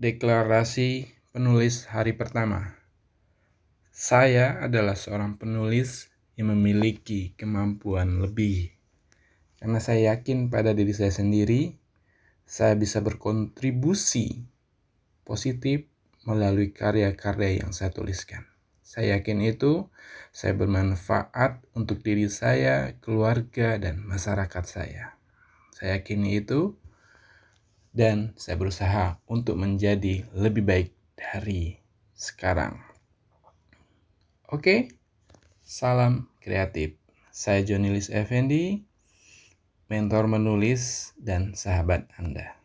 Deklarasi penulis hari pertama. Saya adalah seorang penulis yang memiliki kemampuan lebih. Karena saya yakin pada diri saya sendiri, saya bisa berkontribusi positif melalui karya-karya yang saya tuliskan. Saya yakin itu saya bermanfaat untuk diri saya, keluarga, dan masyarakat saya. Saya yakin itu dan saya berusaha untuk menjadi lebih baik dari sekarang. Oke, salam kreatif. Saya Jonilis Effendi, mentor menulis dan sahabat Anda.